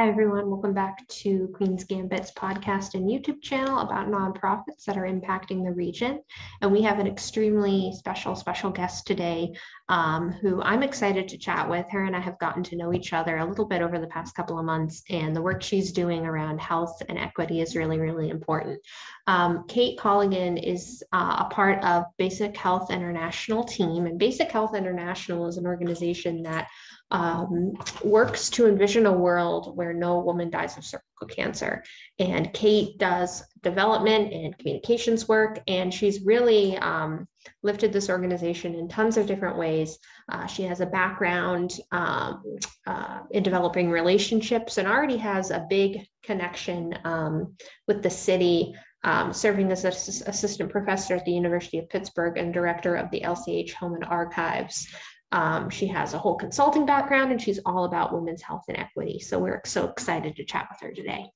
Hi, everyone. Welcome back to Queen's Gambit's podcast and YouTube channel about nonprofits that are impacting the region. And we have an extremely special, special guest today um, who I'm excited to chat with. Her and I have gotten to know each other a little bit over the past couple of months, and the work she's doing around health and equity is really, really important. Um, Kate Colligan is uh, a part of Basic Health International team, and Basic Health International is an organization that um, works to envision a world where no woman dies of cervical cancer. And Kate does development and communications work, and she's really um, lifted this organization in tons of different ways. Uh, she has a background um, uh, in developing relationships and already has a big connection um, with the city. Um, serving as an assistant professor at the University of Pittsburgh and director of the LCH Home and Archives. Um, she has a whole consulting background and she's all about women's health and equity. So we're so excited to chat with her today.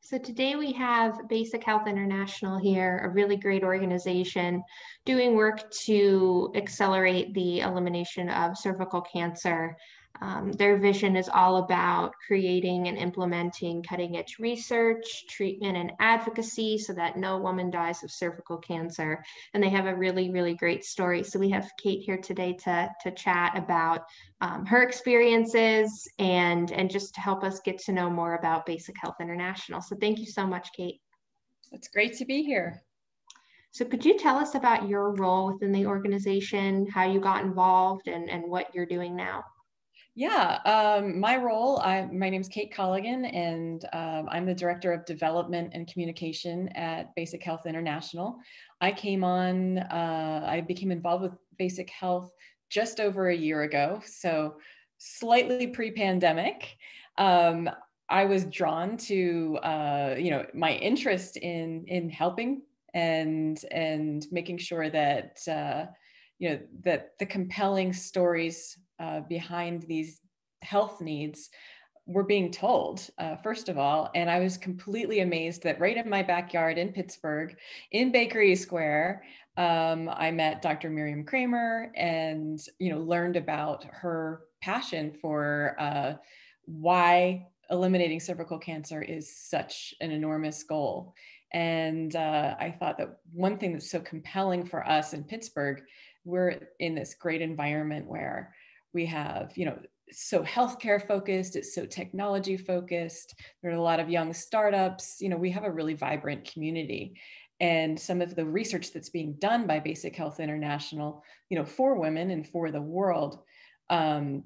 So today we have Basic Health International here, a really great organization doing work to accelerate the elimination of cervical cancer um, their vision is all about creating and implementing cutting edge research, treatment, and advocacy so that no woman dies of cervical cancer. And they have a really, really great story. So we have Kate here today to, to chat about um, her experiences and, and just to help us get to know more about Basic Health International. So thank you so much, Kate. It's great to be here. So could you tell us about your role within the organization, how you got involved and, and what you're doing now? Yeah, um, my role, I, my name is Kate Colligan, and um, I'm the Director of Development and Communication at Basic Health International. I came on, uh, I became involved with Basic Health just over a year ago, so slightly pre-pandemic. Um, I was drawn to, uh, you know, my interest in in helping and and making sure that uh, you know that the compelling stories uh, behind these health needs were being told, uh, first of all. And I was completely amazed that right in my backyard in Pittsburgh, in Bakery Square, um, I met Dr. Miriam Cremer and, you know, learned about her passion for uh, why eliminating cervical cancer is such an enormous goal. And uh, I thought that one thing that's so compelling for us in Pittsburgh, we're in this great environment where we have you know so healthcare focused it's so technology focused. There are a lot of young startups you know we have a really vibrant community. And some of the research that's being done by basic health international you know for women and for the world um,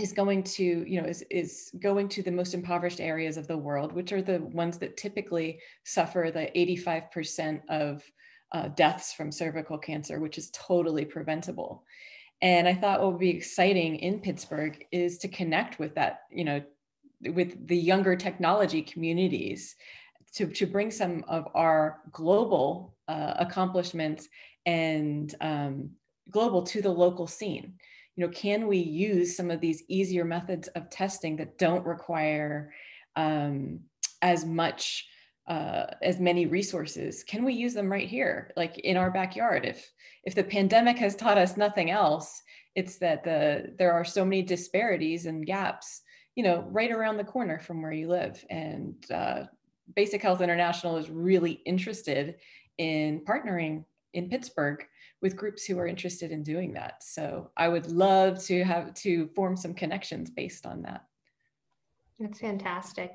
is going to you know is, is going to the most impoverished areas of the world which are the ones that typically suffer the 85% of uh, deaths from cervical cancer which is totally preventable and I thought what would be exciting in Pittsburgh is to connect with that, you know, with the younger technology communities to, to bring some of our global uh, accomplishments and um, global to the local scene. You know, can we use some of these easier methods of testing that don't require um, as much uh, as many resources can we use them right here like in our backyard? If if the pandemic has taught us nothing else it's that the there are so many disparities and gaps you know right around the corner from where you live. And uh, basic health international is really interested in partnering in pittsburgh with groups who are interested in doing that. So i would love to have to form some connections based on that that's fantastic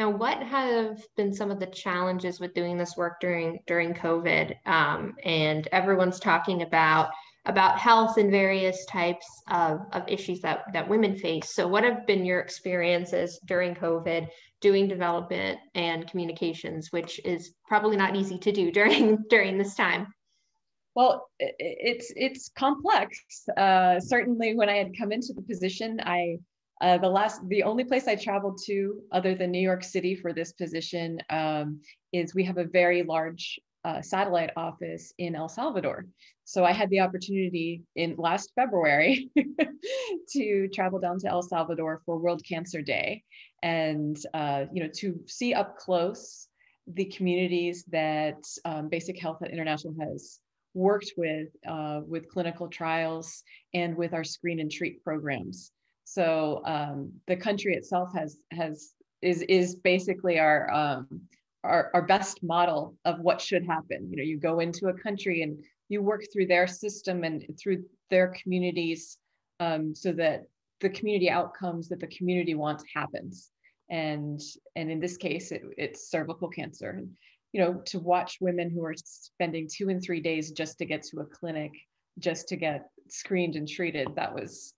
now, what have been some of the challenges with doing this work during during COVID? Um, and everyone's talking about about health and various types of, of issues that, that women face. So, what have been your experiences during COVID doing development and communications, which is probably not easy to do during during this time? Well, it's it's complex. Uh, certainly, when I had come into the position, I uh, the last, the only place I traveled to other than New York City for this position um, is we have a very large uh, satellite office in El Salvador. So I had the opportunity in last February to travel down to El Salvador for World Cancer Day, and uh, you know to see up close the communities that um, Basic Health International has worked with uh, with clinical trials and with our screen and treat programs. So um, the country itself has has is is basically our um, our, our best model of what should happen. You know, you go into a country and you work through their system and through their communities um, so that the community outcomes that the community wants happens. And and in this case, it, it's cervical cancer. And, you know, to watch women who are spending two and three days just to get to a clinic, just to get screened and treated, that was,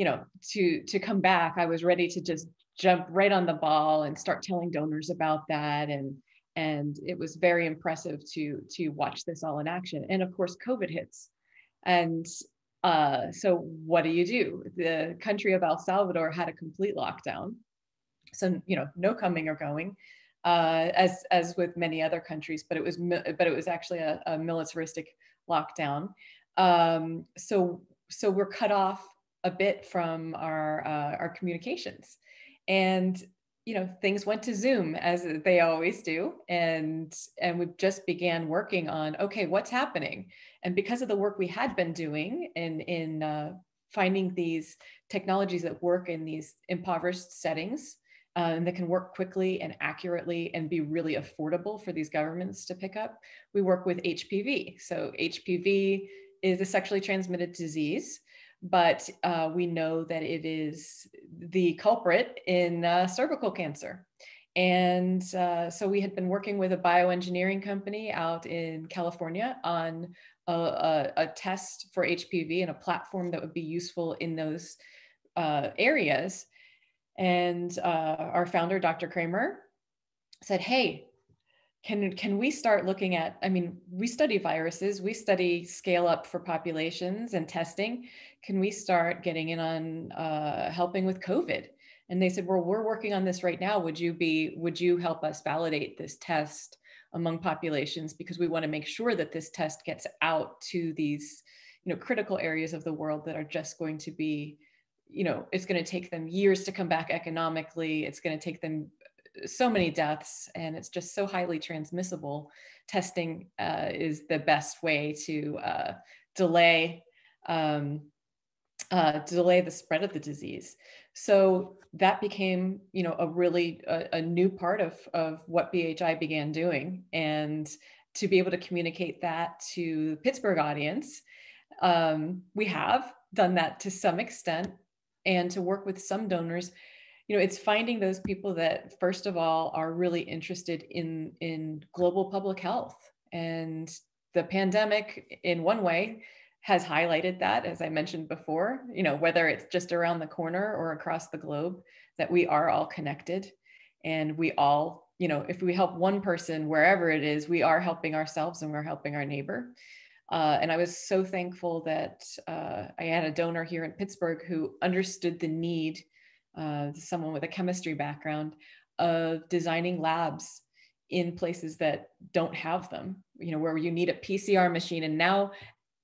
you know, to to come back, I was ready to just jump right on the ball and start telling donors about that. And and it was very impressive to to watch this all in action. And of course covid hits. And uh, so what do you do? The country of el salvador had a complete lockdown. So you know no coming or going uh, as as with many other countries but it was but it was actually a, a militaristic lockdown. Um, so so we're cut off a bit from our uh, our communications. And you know things went to zoom as they always do. And and we just began working on okay what's happening? And because of the work we had been doing in in uh, finding these technologies that work in these impoverished settings uh, and that can work quickly and accurately and be really affordable for these governments to pick up we work with hpv so hpv is a sexually transmitted disease but uh, we know that it is the culprit in uh, cervical cancer. And uh, so we had been working with a bioengineering company out in California on a, a, a test for HPV and a platform that would be useful in those uh, areas. And uh, our founder, Dr. Cremer, said, Hey, can can we start looking at i mean we study viruses we study scale up for populations and testing. Can we start getting in on uh, helping with covid? And they said well we're working on this right now. Would you be would you help us validate this test among populations? Because we want to make sure that this test gets out to these you know critical areas of the world that are just going to be you know it's going to take them years to come back economically. It's going to take them so many deaths and it's just so highly transmissible. Testing uh, is the best way to uh, delay um, uh, delay the spread of the disease. So that became you know a really a, a, new part of of what bhi began doing. And to be able to communicate that to the pittsburgh audience um, we have done that to some extent. And to work with some donors you know it's finding those people that first of all are really interested in in global public health. And the pandemic in one way has highlighted that as i mentioned before you know whether it's just around the corner or across the globe that we are all connected. And we all you know if we help one person wherever it is we are helping ourselves and we're helping our neighbor. Uh, and i was so thankful that uh, i had a donor here in pittsburgh who understood the need uh, someone with a chemistry background of designing labs in places that don't have them you know where you need a pcr machine. And now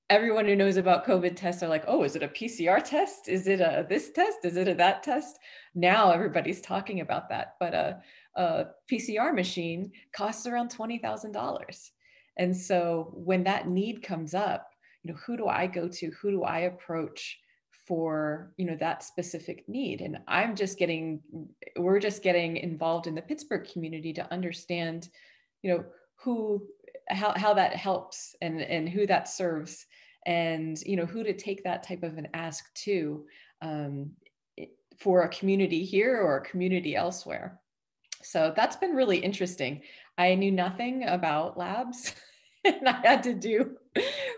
everyone who knows about covid tests are like oh is it a pcr test? Is it a this test? Is it a that test? Now everybody's talking about that. But a, a pcr machine costs around $20000 and so when that need comes up you know who do i go to? Who do i approach for you know that specific need. And i'm just getting we're just getting involved in the pittsburgh community to understand you know who how, how that helps and and who that serves and you know who to take that type of an ask to um, for a community here or a community elsewhere. So that's been really interesting. I knew nothing about labs and I had to do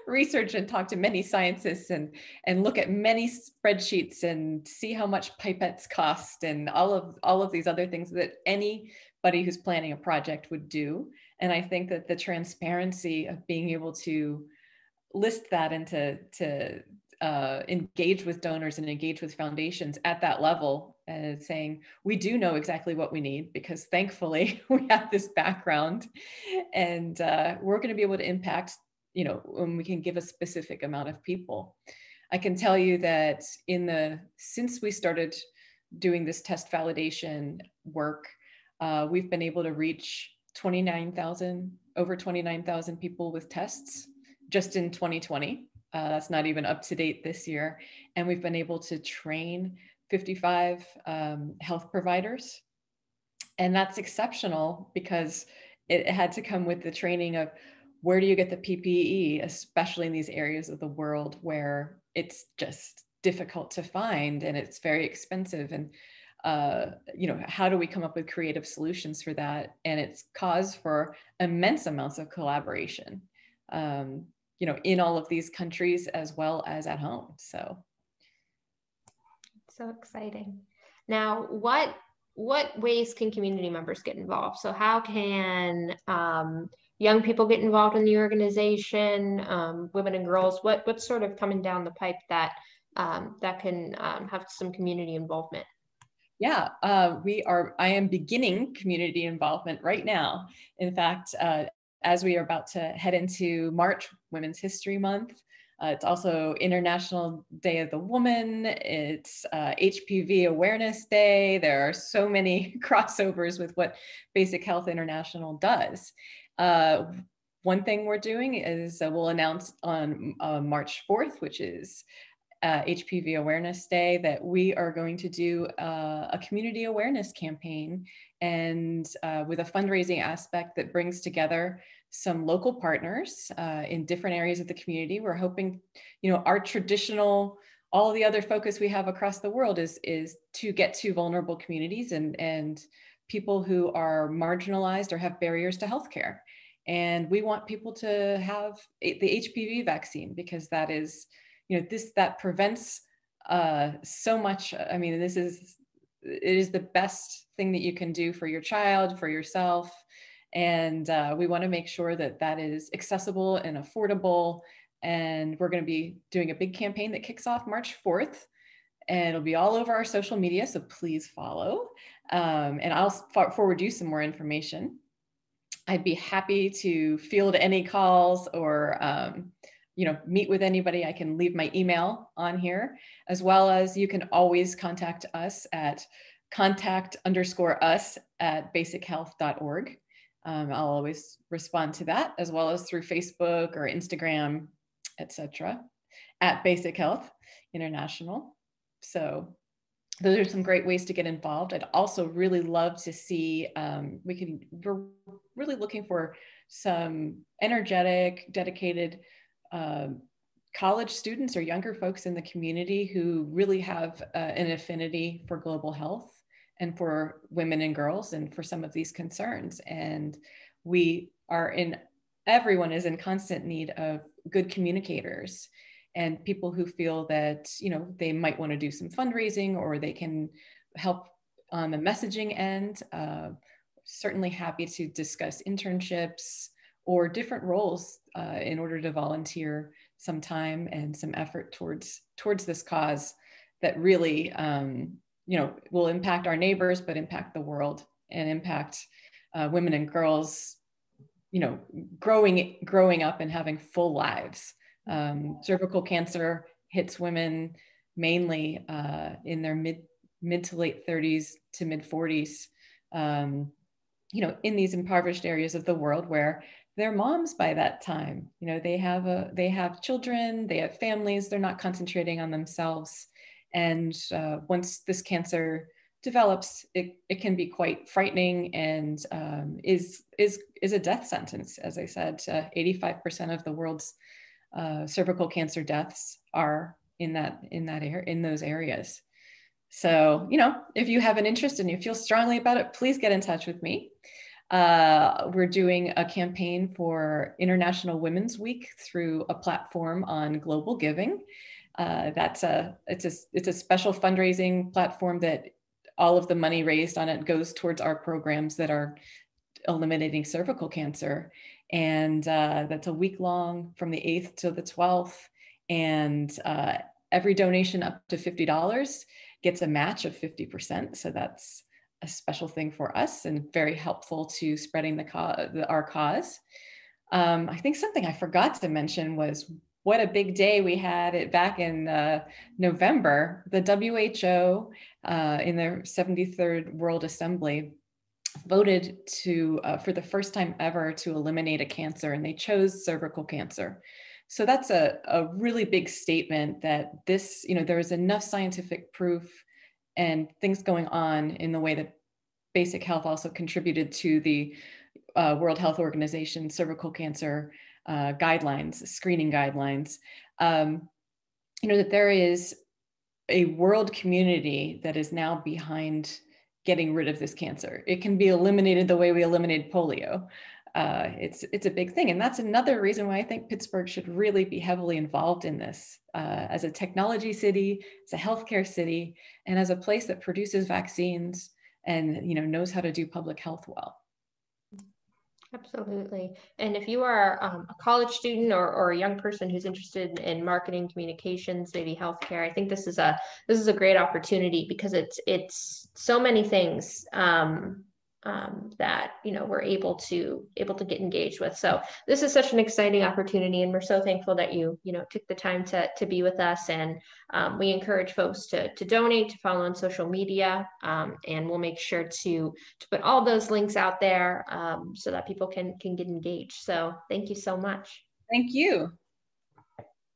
research and talk to many scientists and and look at many spreadsheets and see how much pipettes cost and all of all of these other things that anybody who's planning a project would do. And I think that the transparency of being able to list that and to to uh, engage with donors and engage with foundations at that level and saying we do know exactly what we need because thankfully we have this background and uh, we're going to be able to impact you know when we can give a specific amount of people. I can tell you that in the since we started doing this test validation work uh, we've been able to reach 29000 over 29000 people with tests just in 2020 uh, that's not even up to date this year. And we've been able to train 55 um, health providers. And that's exceptional because it had to come with the training of where do you get the PPE, especially in these areas of the world where it's just difficult to find and it's very expensive. And uh, you know, how do we come up with creative solutions for that? And it's cause for immense amounts of collaboration, um, you know, in all of these countries as well as at home. So, so exciting. Now, what what ways can community members get involved? So, how can um, young people get involved in the organization? Um, women and girls. What what's sort of coming down the pipe that um, that can um, have some community involvement? Yeah, uh, we are. I am beginning community involvement right now. In fact, uh, as we are about to head into March, Women's History Month, uh, it's also International Day of the Woman. It's uh, HPV Awareness Day. There are so many crossovers with what Basic Health International does. Uh, one thing we're doing is uh, we'll announce on uh, March 4th, which is uh, HPV Awareness Day that we are going to do uh, a community awareness campaign and uh, with a fundraising aspect that brings together some local partners uh, in different areas of the community. We're hoping, you know, our traditional, all the other focus we have across the world is, is to get to vulnerable communities and, and people who are marginalized or have barriers to healthcare. And we want people to have the HPV vaccine because that is, you know this that prevents uh, so much i mean this is it is the best thing that you can do for your child for yourself. And uh, we want to make sure that that is accessible and affordable. And we're going to be doing a big campaign that kicks off march 4th and it'll be all over our social media so please follow. Um, and i'll forward you some more information. I'd be happy to field any calls or um, you know, meet with anybody, I can leave my email on here, as well as you can always contact us at contact underscore us at basichealth.org. Um, I'll always respond to that, as well as through Facebook or Instagram, etc. at Basic Health International. So those are some great ways to get involved. I'd also really love to see, um, we can, we're really looking for some energetic, dedicated um, college students or younger folks in the community who really have uh, an affinity for global health and for women and girls and for some of these concerns. And we are in, everyone is in constant need of good communicators and people who feel that, you know, they might want to do some fundraising or they can help on the messaging end. Uh, certainly happy to discuss internships, or different roles uh, in order to volunteer some time and some effort towards towards this cause that really um, you know will impact our neighbors but impact the world and impact uh, women and girls you know growing growing up and having full lives. Um, cervical cancer hits women mainly uh, in their mid mid to late 30s to mid 40s um, you know in these impoverished areas of the world where they're moms by that time. You know they have a they have children they have families they're not concentrating on themselves. And uh, once this cancer develops it, it can be quite frightening and um, is is is a death sentence. As i said uh, 85% of the world's uh, cervical cancer deaths are in that in that air in those areas. So you know if you have an interest and you feel strongly about it please get in touch with me uh, we're doing a campaign for International Women's Week through a platform on global giving. Uh, that's a it's a it's a special fundraising platform that all of the money raised on it goes towards our programs that are eliminating cervical cancer, and uh, that's a week long from the 8th to the 12th, and uh, every donation up to fifty dollars gets a match of 50%. So that's a special thing for us and very helpful to spreading the, co- the our cause. Um, I think something I forgot to mention was what a big day we had it back in uh, November. The WHO uh, in their 73rd World Assembly voted to uh, for the first time ever to eliminate a cancer, and they chose cervical cancer. So that's a, a really big statement that this, you know, there is enough scientific proof and things going on in the way that basic health also contributed to the uh, World Health Organization cervical cancer uh, guidelines, screening guidelines, um, you know, that there is a world community that is now behind getting rid of this cancer. It can be eliminated the way we eliminated polio. Uh, it's it's a big thing, and that's another reason why I think Pittsburgh should really be heavily involved in this uh, as a technology city, as a healthcare city, and as a place that produces vaccines and you know knows how to do public health well. Absolutely. And if you are um, a college student or, or a young person who's interested in marketing, communications, maybe healthcare, I think this is a this is a great opportunity because it's it's so many things um, um, that you know we're able to able to get engaged with. So this is such an exciting opportunity, and we're so thankful that you you know took the time to to be with us. And um, we encourage folks to to donate, to follow on social media, um, and we'll make sure to to put all those links out there um, so that people can can get engaged. So thank you so much. Thank you.